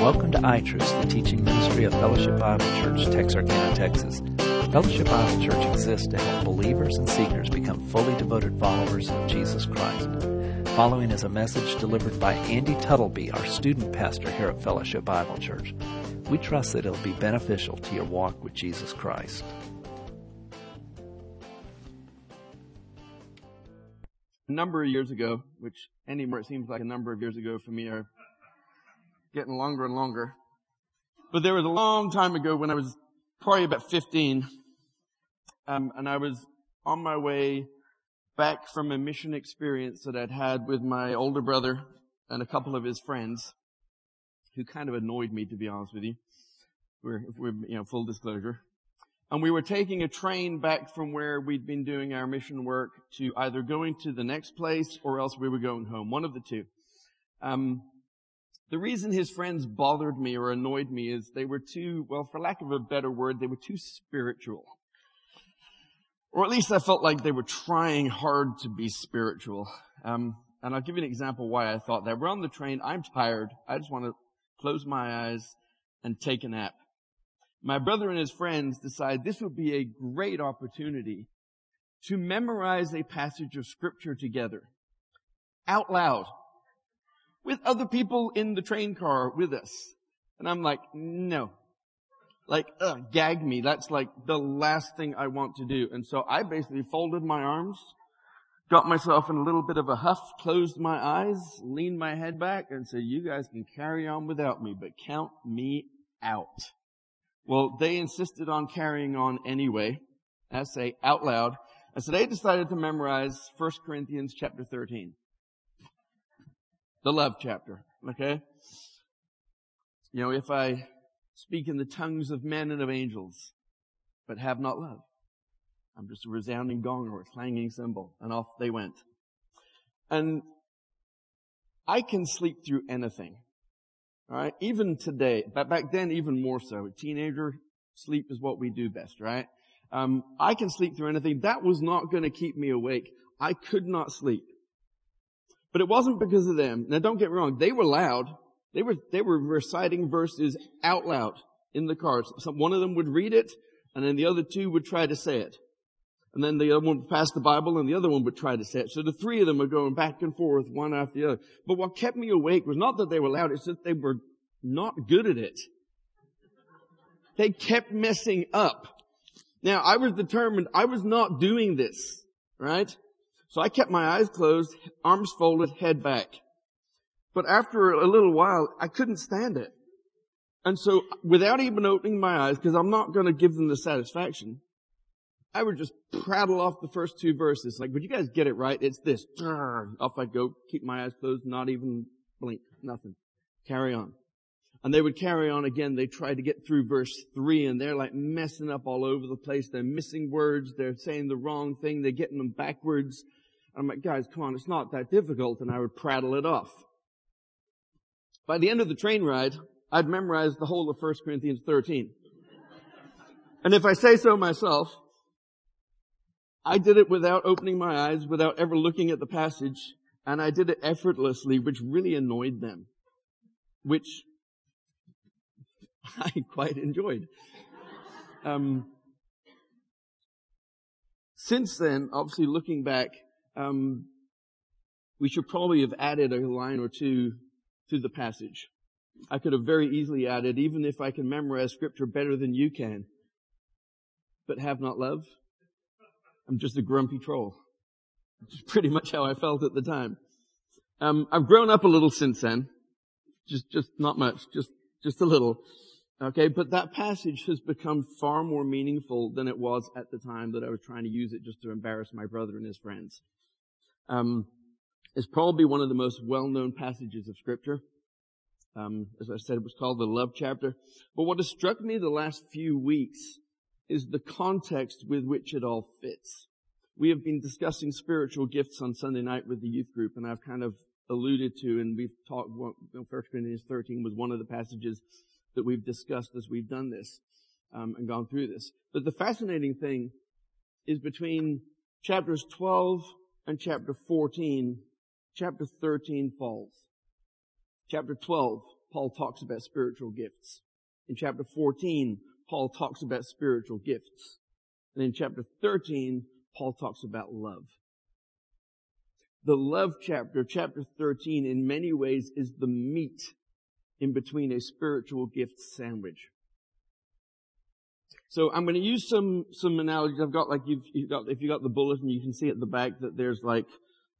Welcome to iTruth, the teaching ministry of Fellowship Bible Church, Texarkana, Texas. Fellowship Bible Church exists to help believers and seekers become fully devoted followers of Jesus Christ. Following is a message delivered by Andy Tuttleby, our student pastor here at Fellowship Bible Church. We trust that it'll be beneficial to your walk with Jesus Christ. A number of years ago, which anymore it seems like a number of years ago for me are getting longer and longer. But there was a long time ago when I was probably about 15, um, and I was on my way back from a mission experience that I'd had with my older brother and a couple of his friends, who kind of annoyed me, to be honest with you. We're, we're you know, full disclosure. And we were taking a train back from where we'd been doing our mission work to either going to the next place or else we were going home. One of the two. Um, the reason his friends bothered me or annoyed me is they were too, well, for lack of a better word, they were too spiritual. Or at least I felt like they were trying hard to be spiritual. Um, and I'll give you an example why I thought that. We're on the train. I'm tired. I just want to close my eyes and take a nap. My brother and his friends decide this would be a great opportunity to memorize a passage of scripture together out loud with other people in the train car with us. And I'm like, no. Like, ugh, gag me. That's like the last thing I want to do. And so I basically folded my arms, got myself in a little bit of a huff, closed my eyes, leaned my head back and said, you guys can carry on without me, but count me out. Well, they insisted on carrying on anyway. I say out loud. And so they decided to memorize 1 Corinthians chapter 13 the love chapter, okay? You know, if I speak in the tongues of men and of angels, but have not love, I'm just a resounding gong or a clanging cymbal, and off they went. And I can sleep through anything. Alright? Even today, but back then even more so. A teenager, sleep is what we do best, right? Um, I can sleep through anything. That was not going to keep me awake. I could not sleep. But it wasn't because of them. Now don't get me wrong, they were loud. They were, they were reciting verses out loud in the cars. One of them would read it, and then the other two would try to say it. And then the other one would pass the Bible, and the other one would try to say it. So the three of them were going back and forth, one after the other. But what kept me awake was not that they were loud, it's that they were not good at it. They kept messing up. Now, I was determined I was not doing this, right? So I kept my eyes closed, arms folded, head back. But after a little while, I couldn't stand it. And so without even opening my eyes, because I'm not going to give them the satisfaction, I would just prattle off the first two verses. Like, would you guys get it right? It's this. Off I go, keep my eyes closed, not even blink, nothing. Carry on. And they would carry on again. They try to get through verse three and they're like messing up all over the place. They're missing words. They're saying the wrong thing. They're getting them backwards. I'm like, guys, come on, it's not that difficult. And I would prattle it off. By the end of the train ride, I'd memorized the whole of 1 Corinthians 13. And if I say so myself, I did it without opening my eyes, without ever looking at the passage, and I did it effortlessly, which really annoyed them, which I quite enjoyed. Um, since then, obviously looking back, um, we should probably have added a line or two to the passage. I could have very easily added, even if I can memorize scripture better than you can, but have not love. I'm just a grumpy troll. It's pretty much how I felt at the time. Um, I've grown up a little since then. Just, just not much. Just, just a little. Okay, but that passage has become far more meaningful than it was at the time that I was trying to use it just to embarrass my brother and his friends um, is probably one of the most well-known passages of Scripture. Um, as I said, it was called the love chapter. But what has struck me the last few weeks is the context with which it all fits. We have been discussing spiritual gifts on Sunday night with the youth group, and I've kind of alluded to, and we've talked, well, 1 Corinthians 13 was one of the passages that we've discussed as we've done this um, and gone through this. But the fascinating thing is between chapters 12 and chapter 14, chapter 13 falls. Chapter 12 Paul talks about spiritual gifts. In chapter 14, Paul talks about spiritual gifts. And in chapter 13, Paul talks about love. The love chapter, chapter 13, in many ways is the meat in between a spiritual gift sandwich. So I'm going to use some, some analogies. I've got like, you've, you've got, if you got the bulletin, you can see at the back that there's like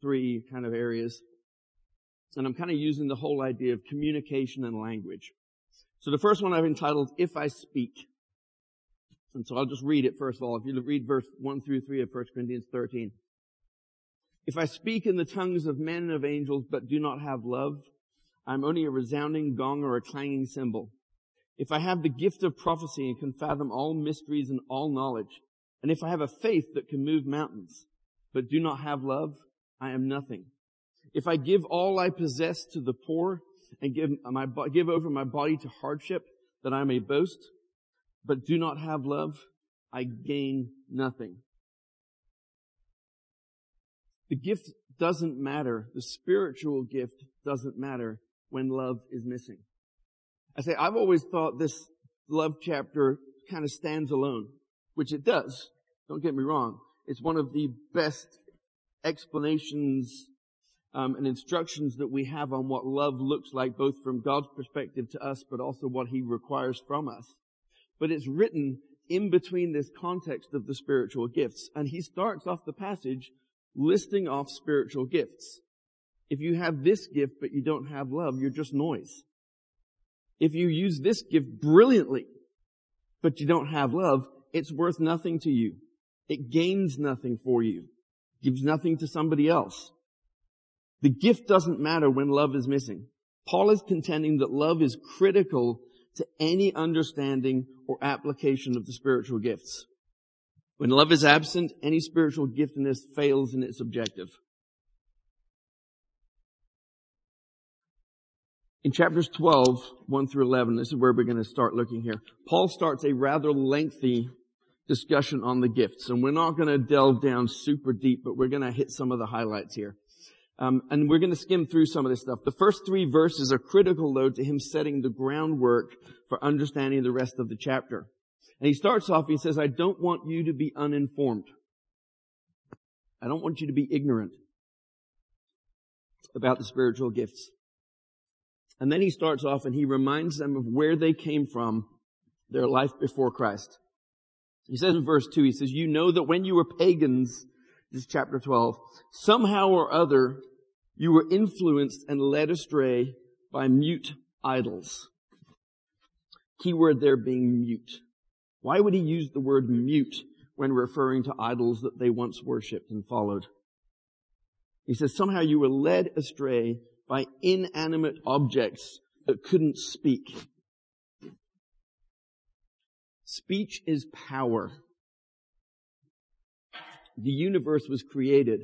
three kind of areas. And I'm kind of using the whole idea of communication and language. So the first one I've entitled, If I Speak. And so I'll just read it first of all. If you read verse 1 through 3 of 1 Corinthians 13. If I speak in the tongues of men and of angels, but do not have love, I'm only a resounding gong or a clanging cymbal. If I have the gift of prophecy and can fathom all mysteries and all knowledge, and if I have a faith that can move mountains, but do not have love, I am nothing. If I give all I possess to the poor and give my, give over my body to hardship that I may boast, but do not have love, I gain nothing. The gift doesn't matter. The spiritual gift doesn't matter when love is missing. I say, I've always thought this love chapter kind of stands alone, which it does. Don't get me wrong. It's one of the best explanations um, and instructions that we have on what love looks like, both from God's perspective to us, but also what He requires from us. But it's written in between this context of the spiritual gifts. And He starts off the passage listing off spiritual gifts. If you have this gift but you don't have love, you're just noise. If you use this gift brilliantly, but you don't have love, it's worth nothing to you. It gains nothing for you. Gives nothing to somebody else. The gift doesn't matter when love is missing. Paul is contending that love is critical to any understanding or application of the spiritual gifts. When love is absent, any spiritual giftedness fails in its objective. In chapters 12, 1 through 11, this is where we're going to start looking here. Paul starts a rather lengthy discussion on the gifts, and we're not going to delve down super deep, but we're going to hit some of the highlights here. Um, and we're going to skim through some of this stuff. The first three verses are critical, though, to him setting the groundwork for understanding the rest of the chapter. And he starts off, he says, I don't want you to be uninformed. I don't want you to be ignorant about the spiritual gifts. And then he starts off and he reminds them of where they came from, their life before Christ. He says in verse 2, he says, You know that when you were pagans, this is chapter 12, somehow or other you were influenced and led astray by mute idols. Keyword there being mute. Why would he use the word mute when referring to idols that they once worshipped and followed? He says, somehow you were led astray by inanimate objects that couldn't speak. Speech is power. The universe was created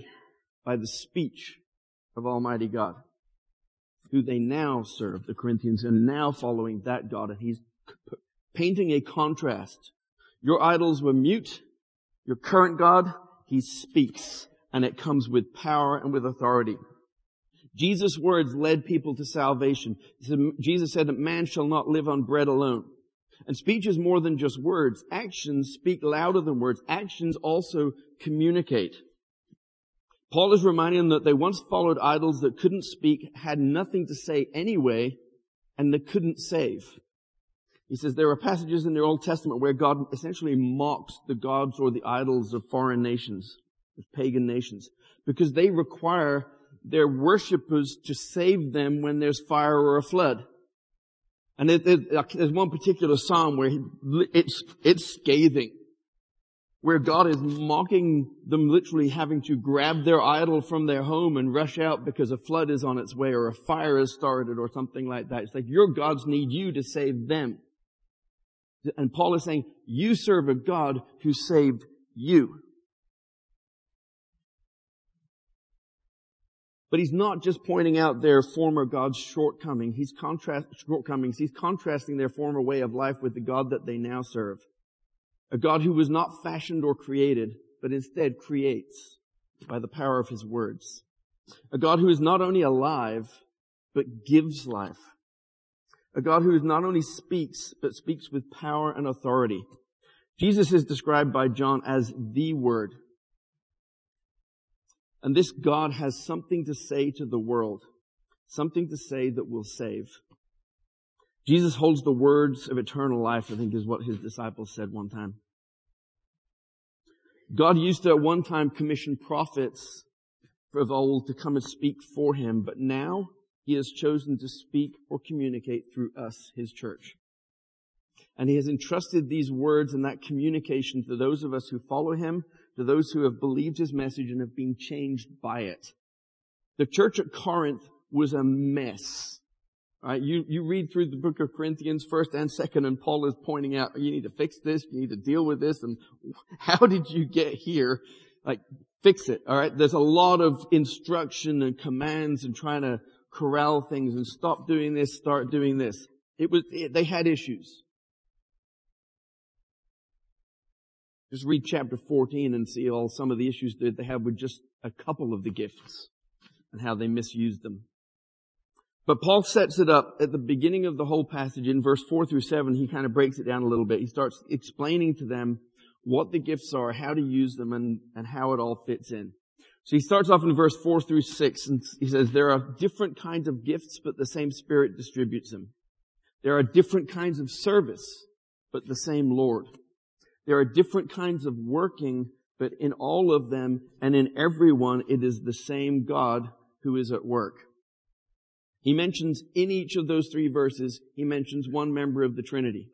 by the speech of Almighty God, who they now serve, the Corinthians, and now following that God. And he's painting a contrast. Your idols were mute. Your current God, he speaks, and it comes with power and with authority. Jesus' words led people to salvation. Jesus said that man shall not live on bread alone. And speech is more than just words. Actions speak louder than words. Actions also communicate. Paul is reminding them that they once followed idols that couldn't speak, had nothing to say anyway, and that couldn't save. He says there are passages in the Old Testament where God essentially mocks the gods or the idols of foreign nations, of pagan nations, because they require their worshippers to save them when there's fire or a flood. And there's one particular psalm where it's, it's scathing, where God is mocking them literally having to grab their idol from their home and rush out because a flood is on its way or a fire has started or something like that. It's like your gods need you to save them. And Paul is saying, you serve a God who saved you. But he's not just pointing out their former God's shortcoming. He's contrast, shortcomings. He's contrasting their former way of life with the God that they now serve. A God who was not fashioned or created, but instead creates by the power of his words. A God who is not only alive, but gives life. A God who not only speaks, but speaks with power and authority. Jesus is described by John as the Word. And this God has something to say to the world, something to say that will save. Jesus holds the words of eternal life, I think is what his disciples said one time. God used to at one time commission prophets of old to come and speak for him, but now he has chosen to speak or communicate through us, his church. And he has entrusted these words and that communication to those of us who follow him, to those who have believed his message and have been changed by it. The church at Corinth was a mess. Right? You, you read through the book of Corinthians, first and second, and Paul is pointing out, you need to fix this, you need to deal with this, and how did you get here? Like, fix it, alright? There's a lot of instruction and commands and trying to corral things and stop doing this, start doing this. It was, it, they had issues. Just read chapter 14 and see all some of the issues that they have with just a couple of the gifts and how they misused them. But Paul sets it up at the beginning of the whole passage in verse 4 through 7. He kind of breaks it down a little bit. He starts explaining to them what the gifts are, how to use them, and, and how it all fits in. So he starts off in verse 4 through 6 and he says, there are different kinds of gifts, but the same Spirit distributes them. There are different kinds of service, but the same Lord. There are different kinds of working, but in all of them and in everyone, it is the same God who is at work. He mentions in each of those three verses, he mentions one member of the Trinity.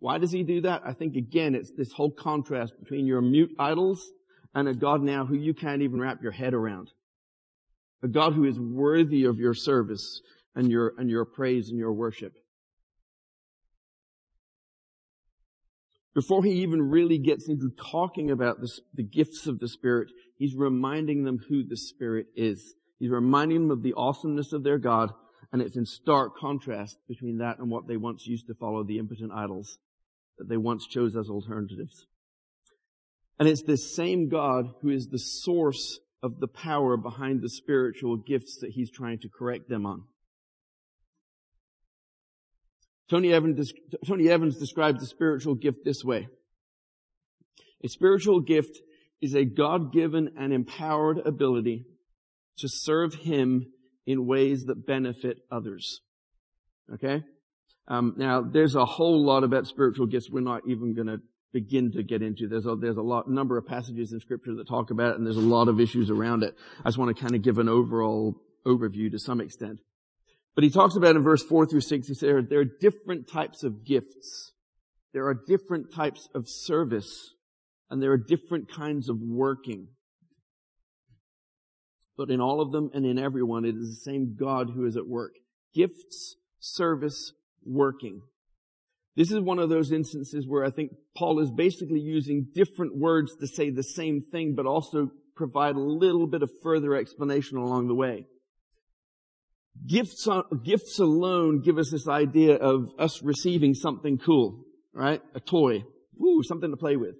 Why does he do that? I think again, it's this whole contrast between your mute idols and a God now who you can't even wrap your head around. A God who is worthy of your service and your, and your praise and your worship. Before he even really gets into talking about this, the gifts of the Spirit, he's reminding them who the Spirit is. He's reminding them of the awesomeness of their God, and it's in stark contrast between that and what they once used to follow, the impotent idols that they once chose as alternatives. And it's this same God who is the source of the power behind the spiritual gifts that he's trying to correct them on. Tony Evans, Tony Evans describes the spiritual gift this way. A spiritual gift is a God-given and empowered ability to serve Him in ways that benefit others. Okay? Um, now, there's a whole lot about spiritual gifts we're not even going to begin to get into. There's a, there's a lot, number of passages in scripture that talk about it and there's a lot of issues around it. I just want to kind of give an overall overview to some extent. But he talks about in verse 4 through 6, he says there are different types of gifts. There are different types of service and there are different kinds of working. But in all of them and in everyone, it is the same God who is at work. Gifts, service, working. This is one of those instances where I think Paul is basically using different words to say the same thing, but also provide a little bit of further explanation along the way. Gifts, gifts alone give us this idea of us receiving something cool, right? A toy. Woo, something to play with.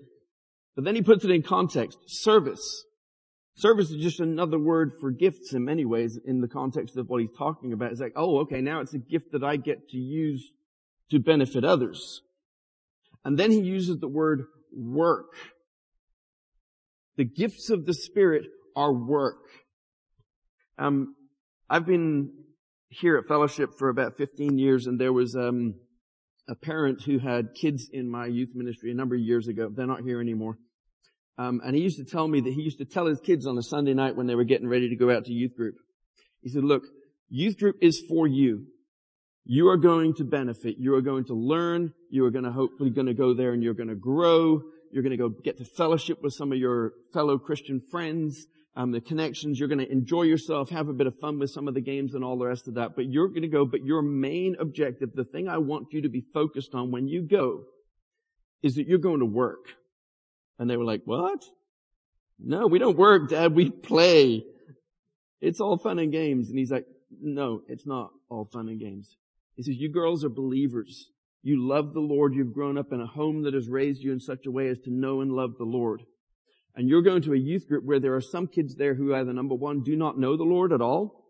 But then he puts it in context. Service. Service is just another word for gifts in many ways in the context of what he's talking about. It's like, oh, okay, now it's a gift that I get to use to benefit others. And then he uses the word work. The gifts of the Spirit are work. Um, I've been here at Fellowship for about 15 years and there was, um, a parent who had kids in my youth ministry a number of years ago. They're not here anymore. Um, and he used to tell me that he used to tell his kids on a Sunday night when they were getting ready to go out to youth group. He said, look, youth group is for you. You are going to benefit. You are going to learn. You are going to hopefully going to go there and you're going to grow. You're going to go get to fellowship with some of your fellow Christian friends, um, the connections. You're going to enjoy yourself, have a bit of fun with some of the games and all the rest of that. But you're going to go, but your main objective, the thing I want you to be focused on when you go is that you're going to work. And they were like, what? No, we don't work, dad. We play. It's all fun and games. And he's like, no, it's not all fun and games. He says, you girls are believers. You love the Lord. You've grown up in a home that has raised you in such a way as to know and love the Lord. And you're going to a youth group where there are some kids there who either number one, do not know the Lord at all.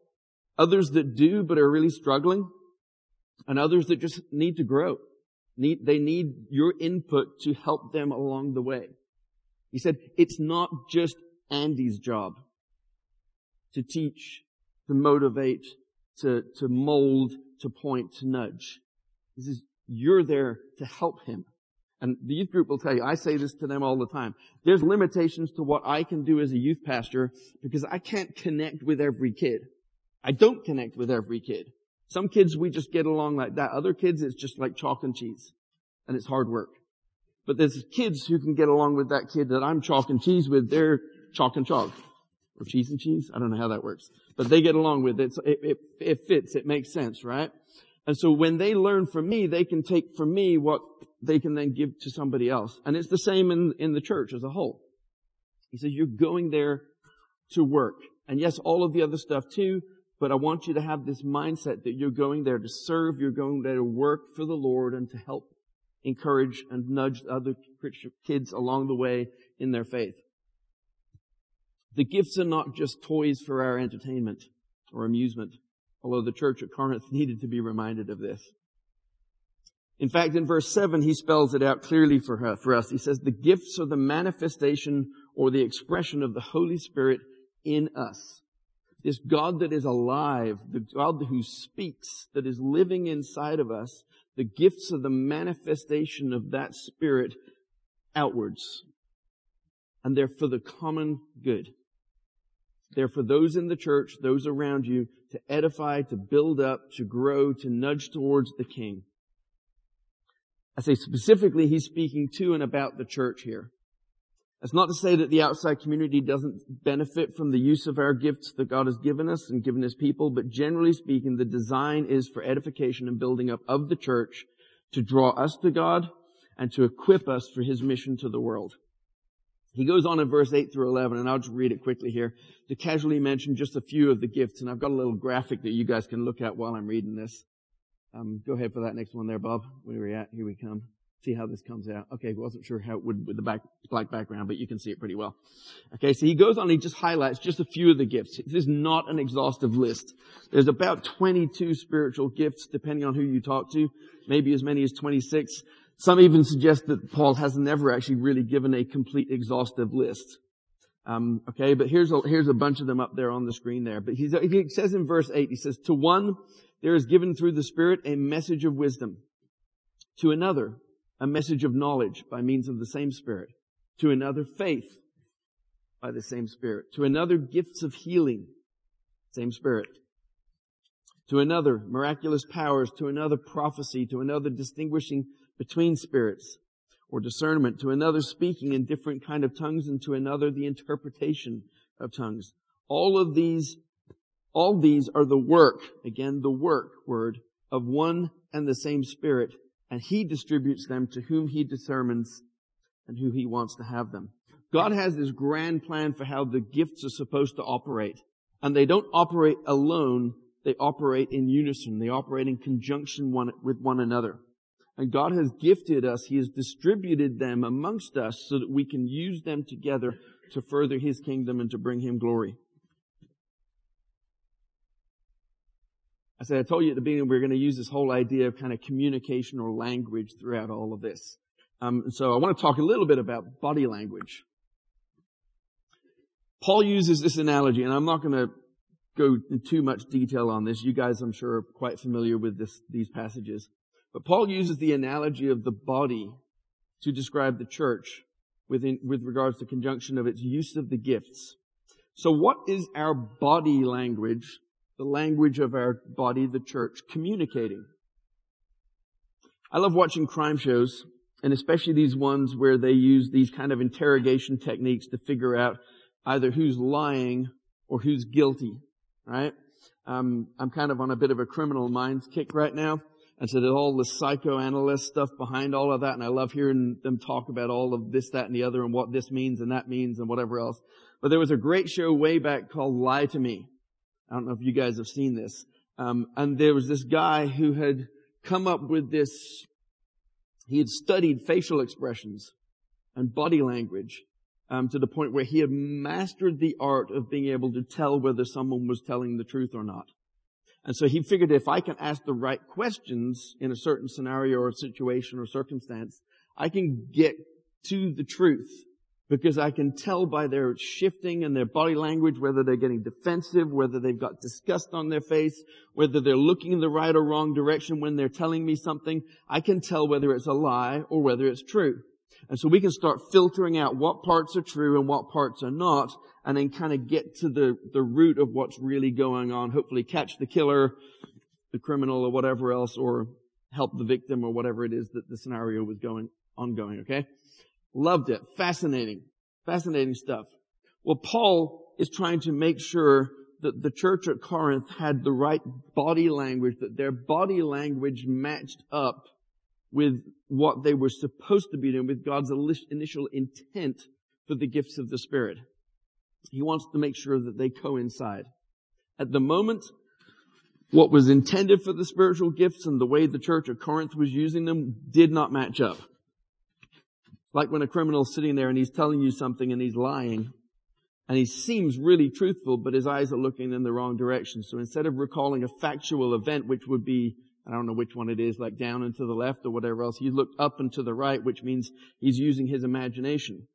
Others that do, but are really struggling. and others that just need to grow. Need, they need your input to help them along the way. He said, it's not just Andy's job to teach, to motivate, to, to mold, to point, to nudge. He says, you're there to help him. And the youth group will tell you, I say this to them all the time. There's limitations to what I can do as a youth pastor because I can't connect with every kid. I don't connect with every kid. Some kids we just get along like that. Other kids it's just like chalk and cheese. And it's hard work. But there's kids who can get along with that kid that I'm chalk and cheese with. They're chalk and chalk. Or cheese and cheese? I don't know how that works. But they get along with it. It, it, it fits. It makes sense, right? And so when they learn from me, they can take from me what they can then give to somebody else. And it's the same in, in the church as a whole. He says, you're going there to work. And yes, all of the other stuff too, but I want you to have this mindset that you're going there to serve, you're going there to work for the Lord and to help encourage and nudge other kids along the way in their faith. The gifts are not just toys for our entertainment or amusement, although the church at Corinth needed to be reminded of this. In fact, in verse 7, he spells it out clearly for, her, for us. He says, the gifts are the manifestation or the expression of the Holy Spirit in us. This God that is alive, the God who speaks, that is living inside of us, the gifts are the manifestation of that Spirit outwards. And they're for the common good. They're for those in the church, those around you, to edify, to build up, to grow, to nudge towards the King. I say specifically, he's speaking to and about the church here. That's not to say that the outside community doesn't benefit from the use of our gifts that God has given us and given his people, but generally speaking, the design is for edification and building up of the church to draw us to God and to equip us for his mission to the world. He goes on in verse 8 through 11, and I'll just read it quickly here, to casually mention just a few of the gifts, and I've got a little graphic that you guys can look at while I'm reading this. Um, go ahead for that next one there, Bob. Where are we at? Here we come. See how this comes out. Okay, wasn't sure how it would with the back, black background, but you can see it pretty well. Okay, so he goes on, he just highlights just a few of the gifts. This is not an exhaustive list. There's about 22 spiritual gifts, depending on who you talk to. Maybe as many as 26. Some even suggest that Paul has never actually really given a complete exhaustive list. Um, okay, but here's a, here's a bunch of them up there on the screen there. But he says in verse 8, he says, to one, there is given through the Spirit a message of wisdom. To another, a message of knowledge by means of the same Spirit. To another, faith by the same Spirit. To another, gifts of healing, same Spirit. To another, miraculous powers. To another, prophecy. To another, distinguishing between spirits or discernment. To another, speaking in different kind of tongues. And to another, the interpretation of tongues. All of these all these are the work, again, the work word of one and the same Spirit, and He distributes them to whom He determines and who He wants to have them. God has this grand plan for how the gifts are supposed to operate. And they don't operate alone, they operate in unison. They operate in conjunction one, with one another. And God has gifted us, He has distributed them amongst us so that we can use them together to further His kingdom and to bring Him glory. I said, I told you at the beginning we are going to use this whole idea of kind of communication or language throughout all of this. Um, so I want to talk a little bit about body language. Paul uses this analogy, and I'm not going to go into too much detail on this. You guys, I'm sure, are quite familiar with this, these passages. But Paul uses the analogy of the body to describe the church within, with regards to conjunction of its use of the gifts. So what is our body language the language of our body, the church, communicating. I love watching crime shows, and especially these ones where they use these kind of interrogation techniques to figure out either who's lying or who's guilty, right? Um, I'm kind of on a bit of a criminal minds kick right now. And so there's all the psychoanalyst stuff behind all of that, and I love hearing them talk about all of this, that, and the other, and what this means and that means and whatever else. But there was a great show way back called Lie to Me. I don't know if you guys have seen this. Um, and there was this guy who had come up with this. He had studied facial expressions and body language um, to the point where he had mastered the art of being able to tell whether someone was telling the truth or not. And so he figured if I can ask the right questions in a certain scenario or situation or circumstance, I can get to the truth because I can tell by their shifting and their body language whether they're getting defensive, whether they've got disgust on their face, whether they're looking in the right or wrong direction when they're telling me something. I can tell whether it's a lie or whether it's true. And so we can start filtering out what parts are true and what parts are not, and then kind of get to the, the root of what's really going on. Hopefully catch the killer, the criminal or whatever else, or help the victim or whatever it is that the scenario was going, ongoing, okay? Loved it. Fascinating. Fascinating stuff. Well, Paul is trying to make sure that the church at Corinth had the right body language, that their body language matched up with what they were supposed to be doing, with God's initial intent for the gifts of the Spirit. He wants to make sure that they coincide. At the moment, what was intended for the spiritual gifts and the way the church of Corinth was using them did not match up. Like when a criminal's sitting there and he's telling you something and he's lying, and he seems really truthful, but his eyes are looking in the wrong direction. So instead of recalling a factual event, which would be, I don't know which one it is, like down and to the left or whatever else, he looked up and to the right, which means he's using his imagination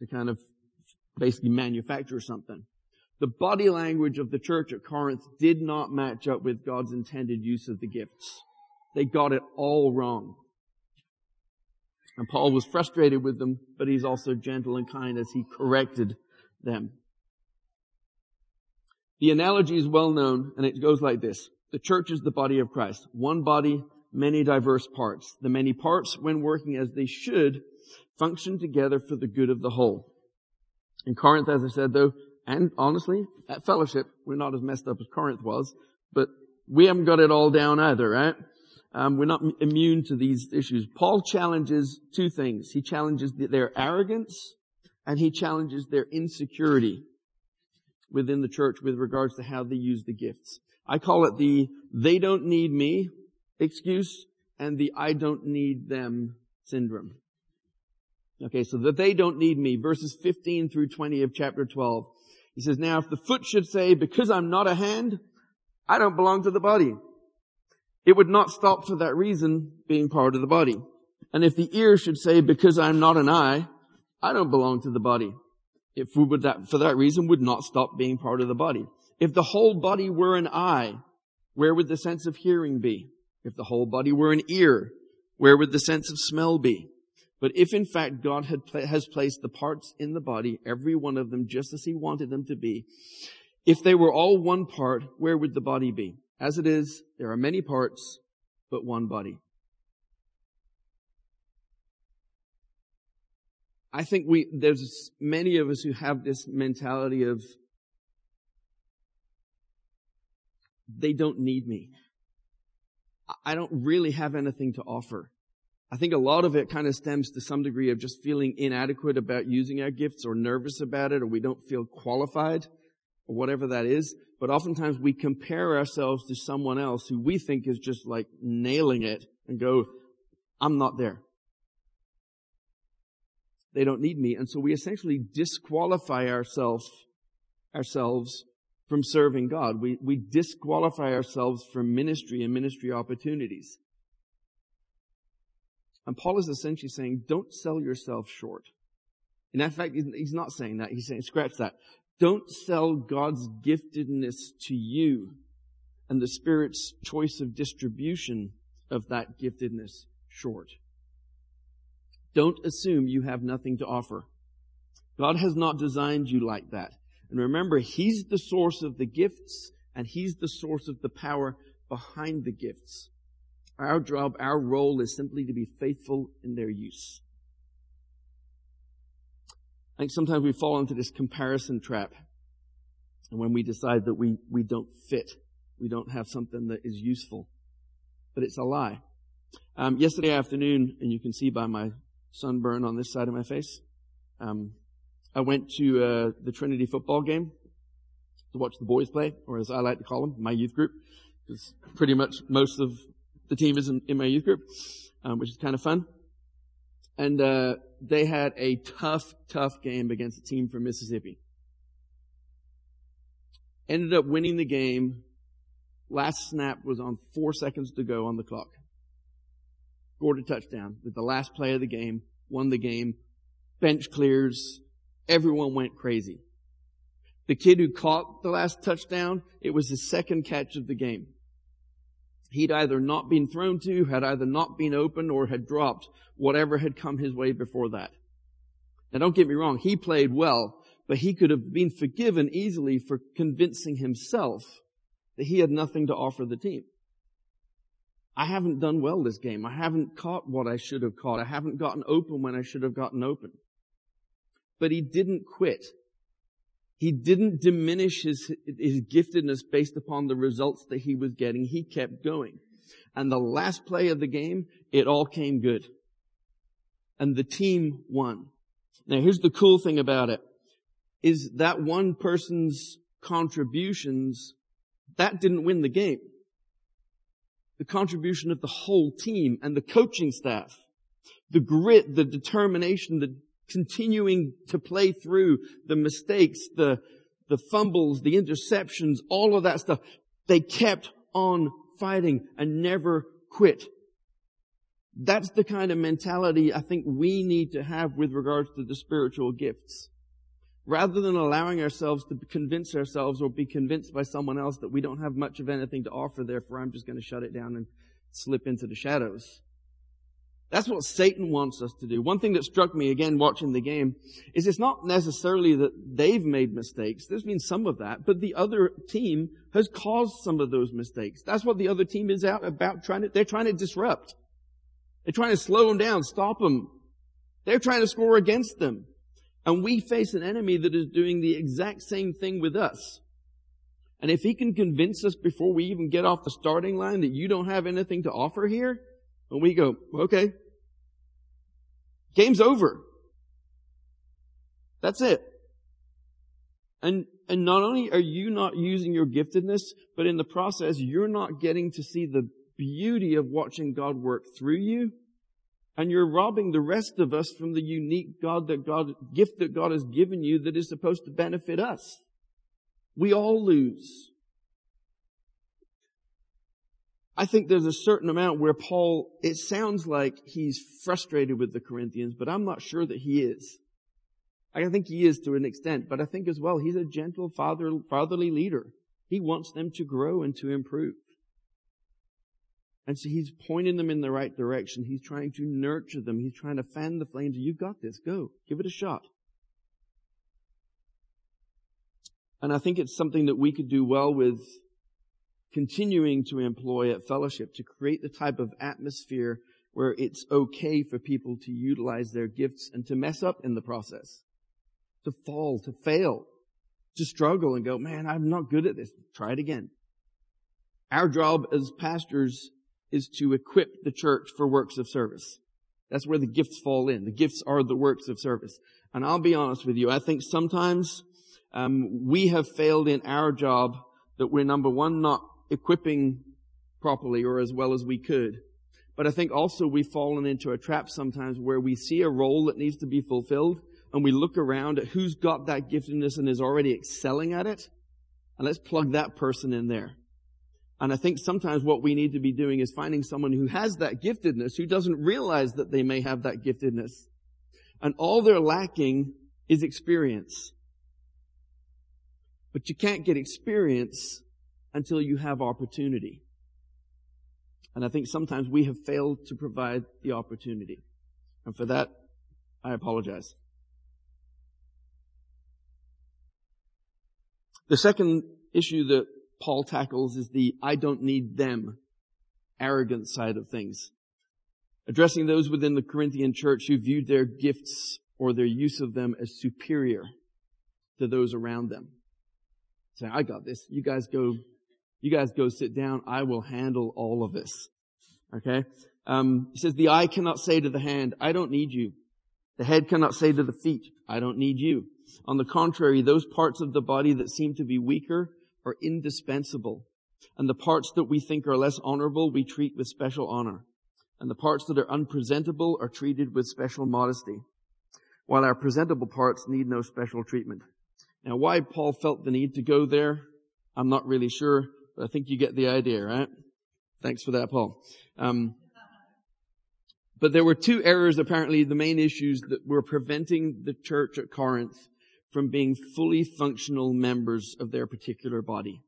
to kind of basically manufacture something. The body language of the church at Corinth did not match up with God's intended use of the gifts. They got it all wrong. And Paul was frustrated with them, but he's also gentle and kind as he corrected them. The analogy is well known and it goes like this. The church is the body of Christ. One body, many diverse parts. The many parts, when working as they should, function together for the good of the whole. In Corinth, as I said though, and honestly, at fellowship, we're not as messed up as Corinth was, but we haven't got it all down either, right? Um, we're not immune to these issues. Paul challenges two things. He challenges their arrogance and he challenges their insecurity within the church with regards to how they use the gifts. I call it the they don't need me excuse and the I don't need them syndrome. Okay, so that they don't need me. Verses 15 through 20 of chapter 12. He says, now if the foot should say, because I'm not a hand, I don't belong to the body. It would not stop for that reason being part of the body. And if the ear should say, because I'm not an eye, I don't belong to the body. If we would that, for that reason would not stop being part of the body. If the whole body were an eye, where would the sense of hearing be? If the whole body were an ear, where would the sense of smell be? But if in fact God had, has placed the parts in the body, every one of them just as he wanted them to be, if they were all one part, where would the body be? As it is, there are many parts, but one body. I think we, there's many of us who have this mentality of, they don't need me. I don't really have anything to offer. I think a lot of it kind of stems to some degree of just feeling inadequate about using our gifts or nervous about it or we don't feel qualified whatever that is. But oftentimes we compare ourselves to someone else who we think is just like nailing it and go, I'm not there. They don't need me. And so we essentially disqualify ourselves, ourselves from serving God. We, we disqualify ourselves from ministry and ministry opportunities. And Paul is essentially saying, don't sell yourself short. And in fact, he's not saying that. He's saying, scratch that. Don't sell God's giftedness to you and the Spirit's choice of distribution of that giftedness short. Don't assume you have nothing to offer. God has not designed you like that. And remember, He's the source of the gifts and He's the source of the power behind the gifts. Our job, our role is simply to be faithful in their use. Think sometimes we fall into this comparison trap. And when we decide that we, we don't fit, we don't have something that is useful. But it's a lie. Um, yesterday afternoon, and you can see by my sunburn on this side of my face, um, I went to uh, the Trinity football game to watch the boys play, or as I like to call them, my youth group, because pretty much most of the team is in, in my youth group, um, which is kind of fun. And uh, they had a tough, tough game against a team from Mississippi. Ended up winning the game Last snap was on four seconds to go on the clock. Scored a touchdown with the last play of the game, won the game, bench clears, everyone went crazy. The kid who caught the last touchdown, it was his second catch of the game. He'd either not been thrown to, had either not been open, or had dropped whatever had come his way before that. Now don't get me wrong, he played well, but he could have been forgiven easily for convincing himself that he had nothing to offer the team. I haven't done well this game. I haven't caught what I should have caught. I haven't gotten open when I should have gotten open. But he didn't quit. He didn't diminish his, his giftedness based upon the results that he was getting. He kept going. And the last play of the game, it all came good. And the team won. Now here's the cool thing about it, is that one person's contributions, that didn't win the game. The contribution of the whole team and the coaching staff, the grit, the determination, the continuing to play through the mistakes, the, the fumbles, the interceptions, all of that stuff. They kept on fighting and never quit. That's the kind of mentality I think we need to have with regards to the spiritual gifts. Rather than allowing ourselves to convince ourselves or be convinced by someone else that we don't have much of anything to offer, therefore I'm just going to shut it down and slip into the shadows. That's what Satan wants us to do. One thing that struck me again watching the game is it's not necessarily that they've made mistakes. There's been some of that, but the other team has caused some of those mistakes. That's what the other team is out about trying to, they're trying to disrupt. They're trying to slow them down, stop them. They're trying to score against them. And we face an enemy that is doing the exact same thing with us. And if he can convince us before we even get off the starting line that you don't have anything to offer here, and we go, okay, game's over. That's it. And, and not only are you not using your giftedness, but in the process, you're not getting to see the beauty of watching God work through you. And you're robbing the rest of us from the unique God that God, gift that God has given you that is supposed to benefit us. We all lose. I think there's a certain amount where Paul, it sounds like he's frustrated with the Corinthians, but I'm not sure that he is. I think he is to an extent, but I think as well, he's a gentle father, fatherly leader. He wants them to grow and to improve. And so he's pointing them in the right direction. He's trying to nurture them. He's trying to fan the flames. You've got this. Go. Give it a shot. And I think it's something that we could do well with continuing to employ at fellowship to create the type of atmosphere where it's okay for people to utilize their gifts and to mess up in the process, to fall, to fail, to struggle and go, man, I'm not good at this. Try it again. Our job as pastors is to equip the church for works of service. That's where the gifts fall in. The gifts are the works of service. And I'll be honest with you, I think sometimes um, we have failed in our job that we're number one not equipping properly or as well as we could. But I think also we've fallen into a trap sometimes where we see a role that needs to be fulfilled and we look around at who's got that giftedness and is already excelling at it. And let's plug that person in there. And I think sometimes what we need to be doing is finding someone who has that giftedness, who doesn't realize that they may have that giftedness. And all they're lacking is experience. But you can't get experience until you have opportunity. And I think sometimes we have failed to provide the opportunity. And for that, I apologize. The second issue that Paul tackles is the I don't need them arrogant side of things. Addressing those within the Corinthian church who viewed their gifts or their use of them as superior to those around them. Say, I got this. You guys go, you guys go sit down. I will handle all of this. Okay? Um, he says, the eye cannot say to the hand, I don't need you. The head cannot say to the feet, I don't need you. On the contrary, those parts of the body that seem to be weaker are indispensable. And the parts that we think are less honorable, we treat with special honor. And the parts that are unpresentable are treated with special modesty, while our presentable parts need no special treatment. Now why Paul felt the need to go there, I'm not really sure, I think you get the idea, right? Thanks for that, Paul. Um, but there were two errors, apparently, the main issues that were preventing the church at Corinth from being fully functional members of their particular body.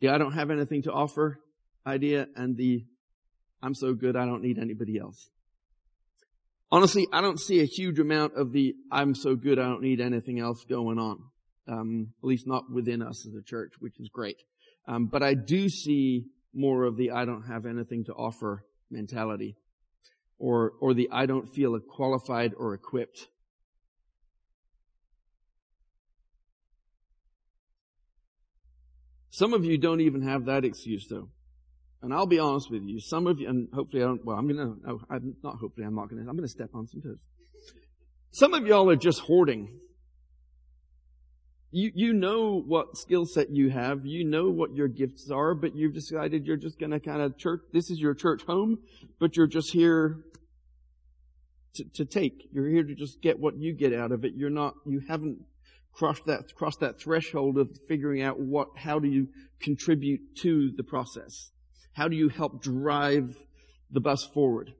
The I don't have anything to offer idea and the I'm so good I don't need anybody else. Honestly, I don't see a huge amount of the I'm so good I don't need anything else going on. Um, at least not within us as a church, which is great. Um, but I do see more of the I don't have anything to offer mentality or, or the I don't feel qualified or equipped. Some of you don't even have that excuse though. And I'll be honest with you, some of you, and hopefully I don't, well, I'm gonna, oh, I'm not hopefully, I'm not gonna, I'm gonna step on some toes. Some of y'all are just hoarding. You, you know what skill set you have, you know what your gifts are, but you've decided you're just gonna kind of church, this is your church home, but you're just here to, to take. You're here to just get what you get out of it. You're not, you haven't crossed that, crossed that threshold of figuring out what, how do you contribute to the process? How do you help drive the bus forward?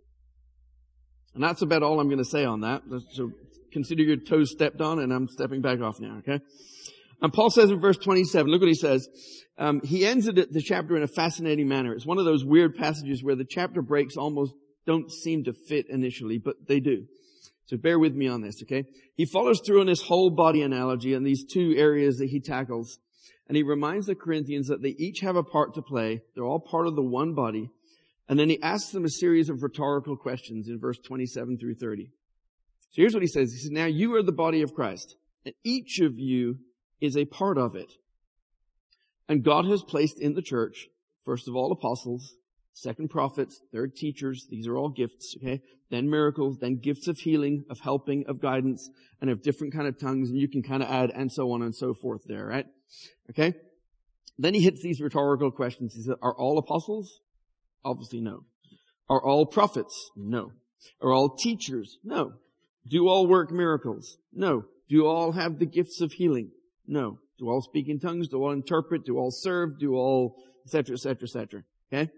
And that's about all I'm going to say on that. So consider your toes stepped on and I'm stepping back off now, okay? And Paul says in verse 27, look what he says. Um, he ends the chapter in a fascinating manner. It's one of those weird passages where the chapter breaks almost don't seem to fit initially, but they do. So bear with me on this, okay? He follows through on this whole body analogy and these two areas that he tackles. And he reminds the Corinthians that they each have a part to play. They're all part of the one body. And then he asks them a series of rhetorical questions in verse 27 through 30. So here's what he says. He says, now you are the body of Christ and each of you is a part of it. And God has placed in the church, first of all, apostles, second prophets, third teachers. These are all gifts, okay? Then miracles, then gifts of healing, of helping, of guidance, and of different kind of tongues. And you can kind of add and so on and so forth there, right? Okay? Then he hits these rhetorical questions. He says, are all apostles? Obviously no. Are all prophets? No. Are all teachers? No. Do all work miracles? No. Do all have the gifts of healing? No. Do all speak in tongues? Do all interpret? Do all serve? Do all, etc., etc., etc. Okay?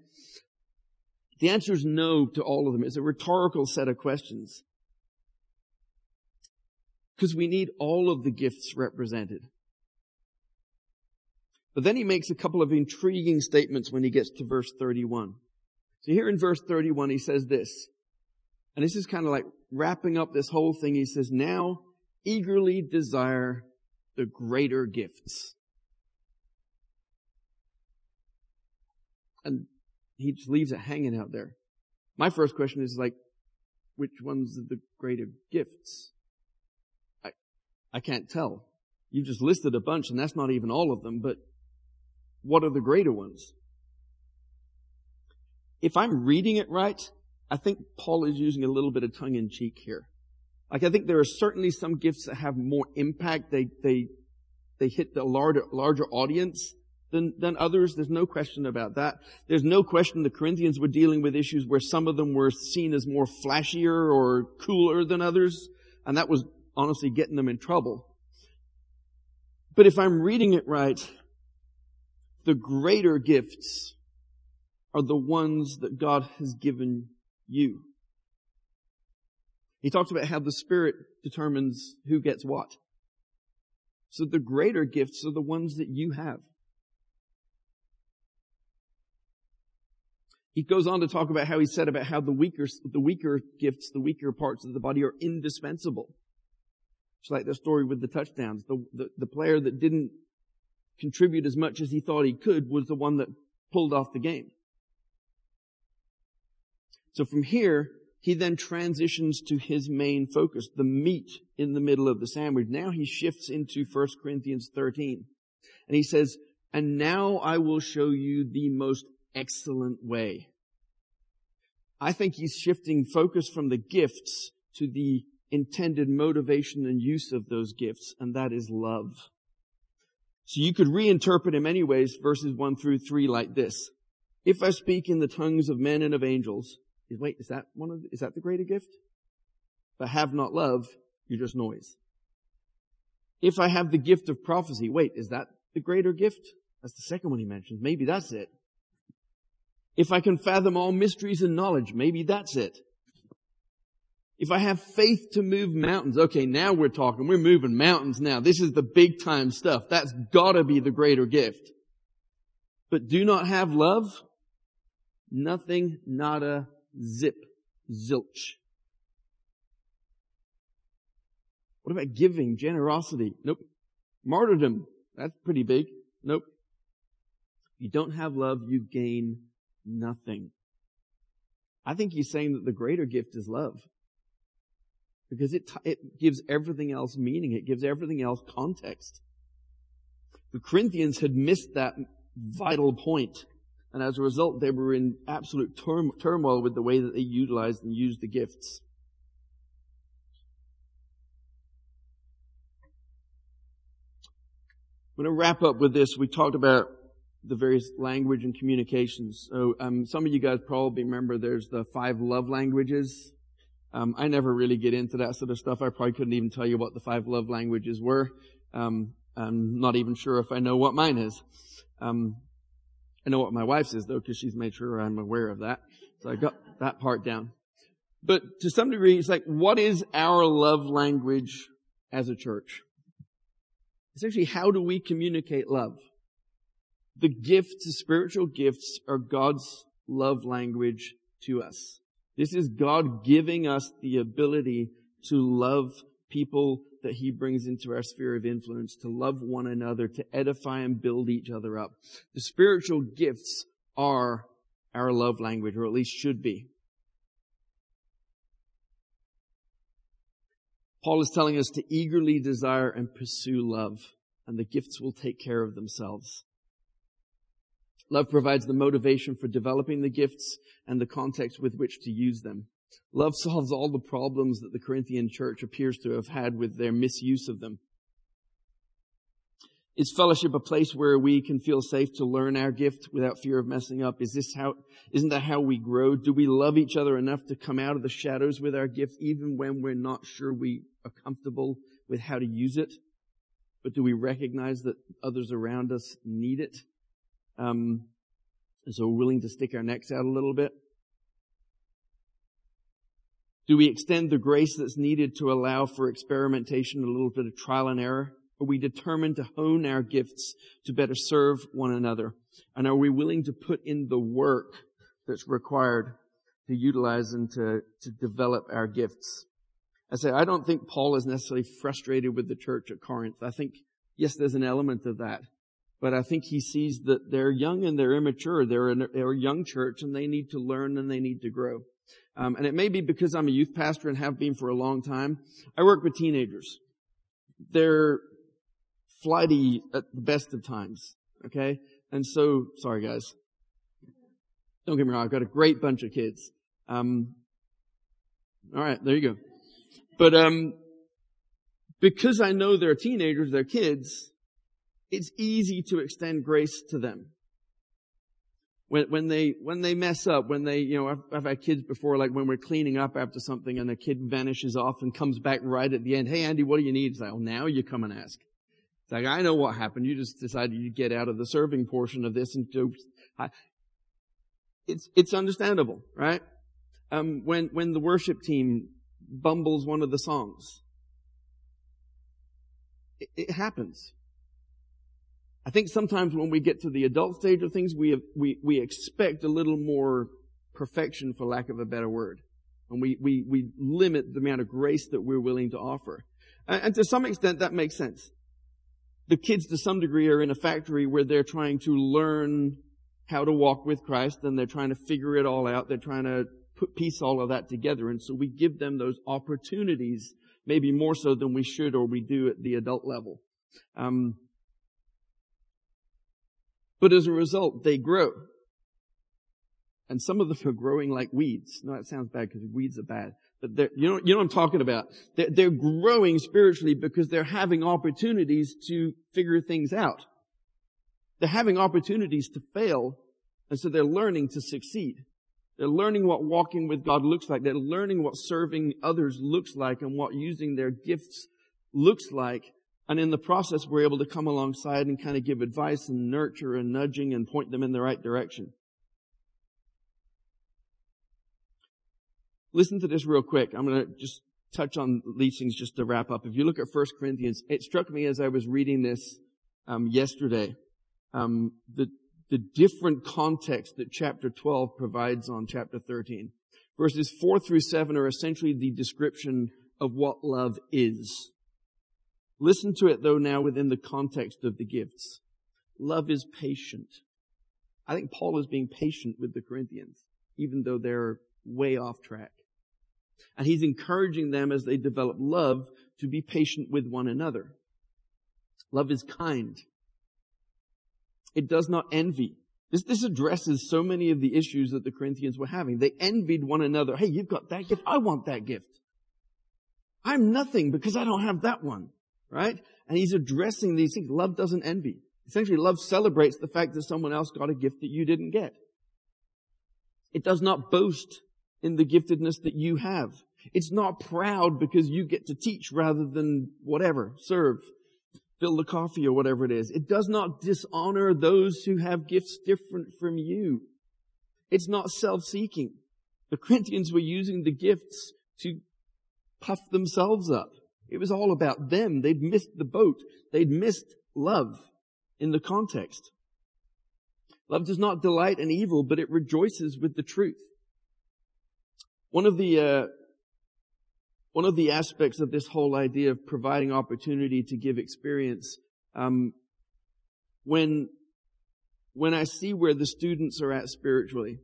The answer is no to all of them. It's a rhetorical set of questions. Because we need all of the gifts represented. But then he makes a couple of intriguing statements when he gets to verse 31. So here in verse 31, he says this, and this is kind of like wrapping up this whole thing. He says, now eagerly desire the greater gifts. And he just leaves it hanging out there. My first question is like, which ones are the greater gifts? I, I can't tell. You've just listed a bunch and that's not even all of them, but what are the greater ones? If I'm reading it right, I think Paul is using a little bit of tongue in cheek here. Like I think there are certainly some gifts that have more impact. They, they, they hit the larger, larger audience than, than others. There's no question about that. There's no question the Corinthians were dealing with issues where some of them were seen as more flashier or cooler than others. And that was honestly getting them in trouble. But if I'm reading it right, the greater gifts are the ones that God has given you. He talks about how the Spirit determines who gets what. So the greater gifts are the ones that you have. He goes on to talk about how he said about how the weaker, the weaker gifts, the weaker parts of the body are indispensable. It's like the story with the touchdowns. The, the, the player that didn't contribute as much as he thought he could was the one that pulled off the game. So from here, he then transitions to his main focus, the meat in the middle of the sandwich. Now he shifts into 1 Corinthians 13. And he says, and now I will show you the most excellent way. I think he's shifting focus from the gifts to the intended motivation and use of those gifts, and that is love. So you could reinterpret in many ways verses one through three like this. If I speak in the tongues of men and of angels, wait, is that one of, the, is that the greater gift? But have not love, you're just noise. If I have the gift of prophecy, wait, is that the greater gift? That's the second one he mentions. Maybe that's it. If I can fathom all mysteries and knowledge, maybe that's it. If I have faith to move mountains, okay, now we're talking, we're moving mountains now. This is the big time stuff. That's gotta be the greater gift. But do not have love? Nothing, nada, zip, zilch. What about giving, generosity? Nope. Martyrdom, that's pretty big. Nope. You don't have love, you gain nothing. I think he's saying that the greater gift is love. Because it, it gives everything else meaning. It gives everything else context. The Corinthians had missed that vital point, And as a result, they were in absolute turmoil with the way that they utilized and used the gifts. I'm going to wrap up with this. We talked about the various language and communications. So um, some of you guys probably remember there's the five love languages. Um, I never really get into that sort of stuff. I probably couldn't even tell you what the five love languages were. Um, I'm not even sure if I know what mine is. Um, I know what my wife says though, because she's made sure I'm aware of that. So I got that part down. But to some degree, it's like, what is our love language as a church? Essentially, how do we communicate love? The gifts, the spiritual gifts are God's love language to us. This is God giving us the ability to love people that he brings into our sphere of influence, to love one another, to edify and build each other up. The spiritual gifts are our love language, or at least should be. Paul is telling us to eagerly desire and pursue love, and the gifts will take care of themselves. Love provides the motivation for developing the gifts and the context with which to use them. Love solves all the problems that the Corinthian church appears to have had with their misuse of them. Is fellowship a place where we can feel safe to learn our gift without fear of messing up? Is this how, isn't that how we grow? Do we love each other enough to come out of the shadows with our gift even when we're not sure we are comfortable with how to use it? But do we recognize that others around us need it? Um, so we're willing to stick our necks out a little bit? Do we extend the grace that's needed to allow for experimentation, a little bit of trial and error? Are we determined to hone our gifts to better serve one another? And are we willing to put in the work that's required to utilize and to, to develop our gifts? I say, I don't think Paul is necessarily frustrated with the church at Corinth. I think, yes, there's an element of that. But I think he sees that they're young and they're immature. They're, they're a young church and they need to learn and they need to grow. Um, and it may be because I'm a youth pastor and have been for a long time. I work with teenagers. They're flighty at the best of times. Okay? And so, sorry guys. Don't get me wrong, I've got a great bunch of kids. Um, alright, there you go. But, um, because I know they're teenagers, they're kids, it's easy to extend grace to them when, when they, when they mess up, when they, you know, I've, I've had kids before, like when we're cleaning up after something and the kid vanishes off and comes back right at the end. Hey, Andy, what do you need? It's like, oh, now you come and ask. It's like, I know what happened. You just decided you'd get out of the serving portion of this and do, it's, it's understandable, right? Um, when, when the worship team bumbles one of the songs, it, it happens. I think sometimes when we get to the adult stage of things, we, have, we, we expect a little more perfection, for lack of a better word. And we, we, we limit the amount of grace that we're willing to offer. And, and to some extent, that makes sense. The kids, to some degree, are in a factory where they're trying to learn how to walk with Christ and they're trying to figure it all out. They're trying to put, piece all of that together. And so we give them those opportunities, maybe more so than we should or we do at the adult level. Um, but as a result, they grow. And some of them are growing like weeds. No, that sounds bad because weeds are bad. But you know, you know what I'm talking about. They're, they're growing spiritually because they're having opportunities to figure things out. They're having opportunities to fail, and so they're learning to succeed. They're learning what walking with God looks like. They're learning what serving others looks like and what using their gifts looks like. And in the process, we're able to come alongside and kind of give advice and nurture and nudging and point them in the right direction. Listen to this real quick. I'm going to just touch on these things just to wrap up. If you look at 1 Corinthians, it struck me as I was reading this um, yesterday, um, the, the different context that chapter 12 provides on chapter 13. Verses 4 through 7 are essentially the description of what love is. Listen to it though now within the context of the gifts. Love is patient. I think Paul is being patient with the Corinthians, even though they're way off track. And he's encouraging them as they develop love to be patient with one another. Love is kind. It does not envy. This, this addresses so many of the issues that the Corinthians were having. They envied one another. Hey, you've got that gift. I want that gift. I'm nothing because I don't have that one. Right? And he's addressing these things. Love doesn't envy. Essentially, love celebrates the fact that someone else got a gift that you didn't get. It does not boast in the giftedness that you have. It's not proud because you get to teach rather than whatever, serve, fill the coffee or whatever it is. It does not dishonor those who have gifts different from you. It's not self-seeking. The Corinthians were using the gifts to puff themselves up. It was all about them. They'd missed the boat. They'd missed love in the context. Love does not delight in evil, but it rejoices with the truth. One of the, uh, one of the aspects of this whole idea of providing opportunity to give experience, um, when, when I see where the students are at spiritually,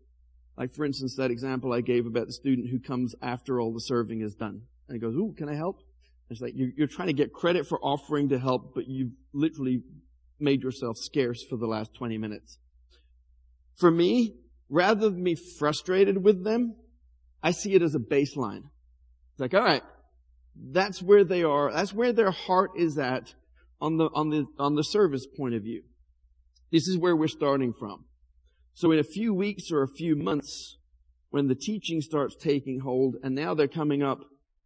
like for instance, that example I gave about the student who comes after all the serving is done. And goes, ooh, can I help? It's like you're, you're trying to get credit for offering to help, but you've literally made yourself scarce for the last 20 minutes. For me, rather than be frustrated with them, I see it as a baseline. It's like, all right, that's where they are. That's where their heart is at on the, on the, on the service point of view. This is where we're starting from. So in a few weeks or a few months, when the teaching starts taking hold, and now they're coming up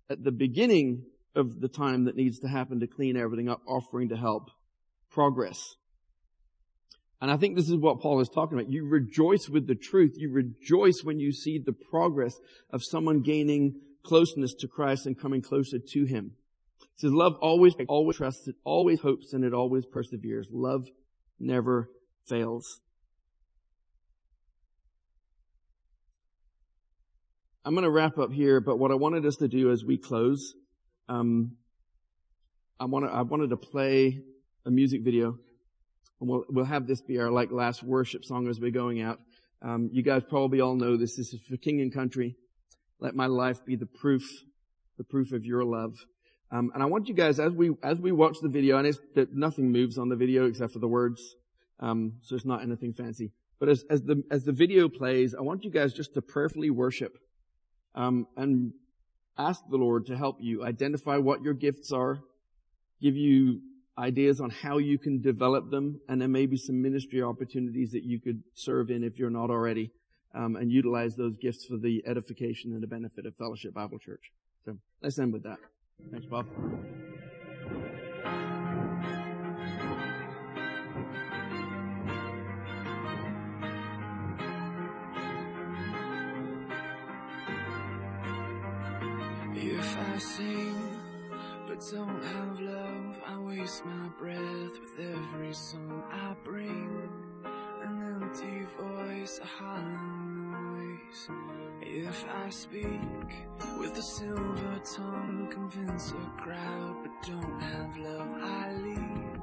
at the beginning of the time that needs to happen to clean everything up, offering to help, progress. And I think this is what Paul is talking about. You rejoice with the truth. You rejoice when you see the progress of someone gaining closeness to Christ and coming closer to Him. It says love always, always trusts, it always hopes, and it always perseveres. Love never fails. I'm going to wrap up here, but what I wanted us to do as we close, um, I wanted, I wanted to play a music video and we'll, we'll have this be our like last worship song as we're going out. Um, you guys probably all know this. This is for King and Country. Let my life be the proof, the proof of your love. Um, and I want you guys, as we as we watch the video, and it's that nothing moves on the video except for the words, um, so it's not anything fancy. But as as the as the video plays, I want you guys just to prayerfully worship, um, and ask the Lord to help you identify what your gifts are, give you ideas on how you can develop them, and there may be some ministry opportunities that you could serve in if you're not already, um, and utilize those gifts for the edification and the benefit of Fellowship Bible Church. So let's end with that. Thanks, Bob. I sing but don't have love, I waste my breath with every song I bring. An empty voice, a hollow noise. If I speak with a silver tongue, convince a crowd, but don't have love, I leave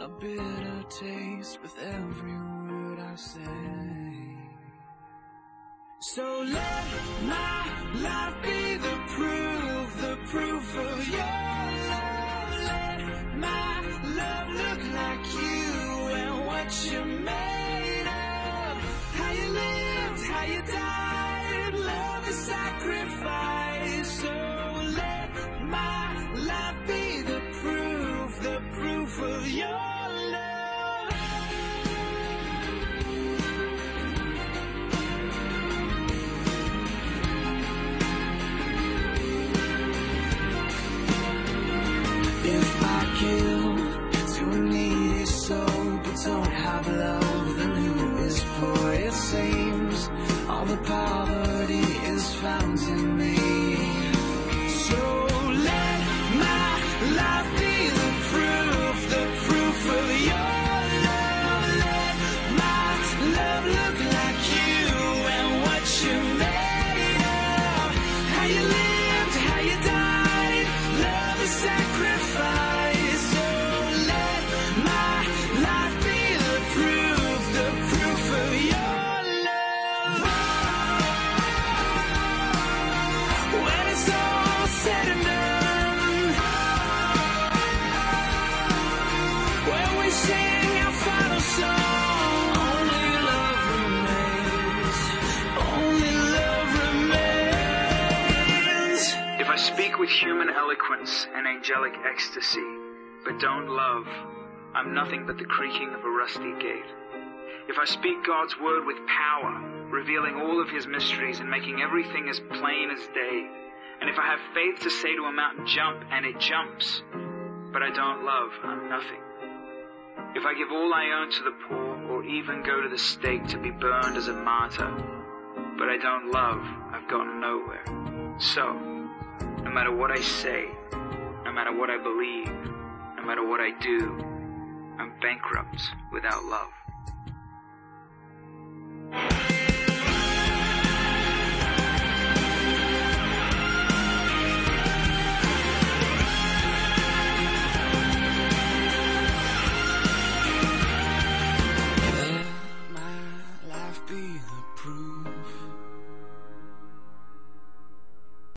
a bitter taste with every word I say. So let my life be the proof, the proof of your love. Let my love look like you and what you're made of. How you lived, how you died, love is sacrifice. give to a needy soul, but don't have love, then who is poor? It seems all the poverty is found in me. So let my be the proof, the proof of your love. Let my love look like you and what you made of. How you lived, how you died, love. With human eloquence and angelic ecstasy, but don't love, I'm nothing but the creaking of a rusty gate. If I speak God's word with power, revealing all of his mysteries and making everything as plain as day, and if I have faith to say to a mountain, jump, and it jumps, but I don't love, I'm nothing. If I give all I own to the poor, or even go to the stake to be burned as a martyr, but I don't love, I've gotten nowhere. So, matter what I say, no matter what I believe, no matter what I do, I'm bankrupt without love.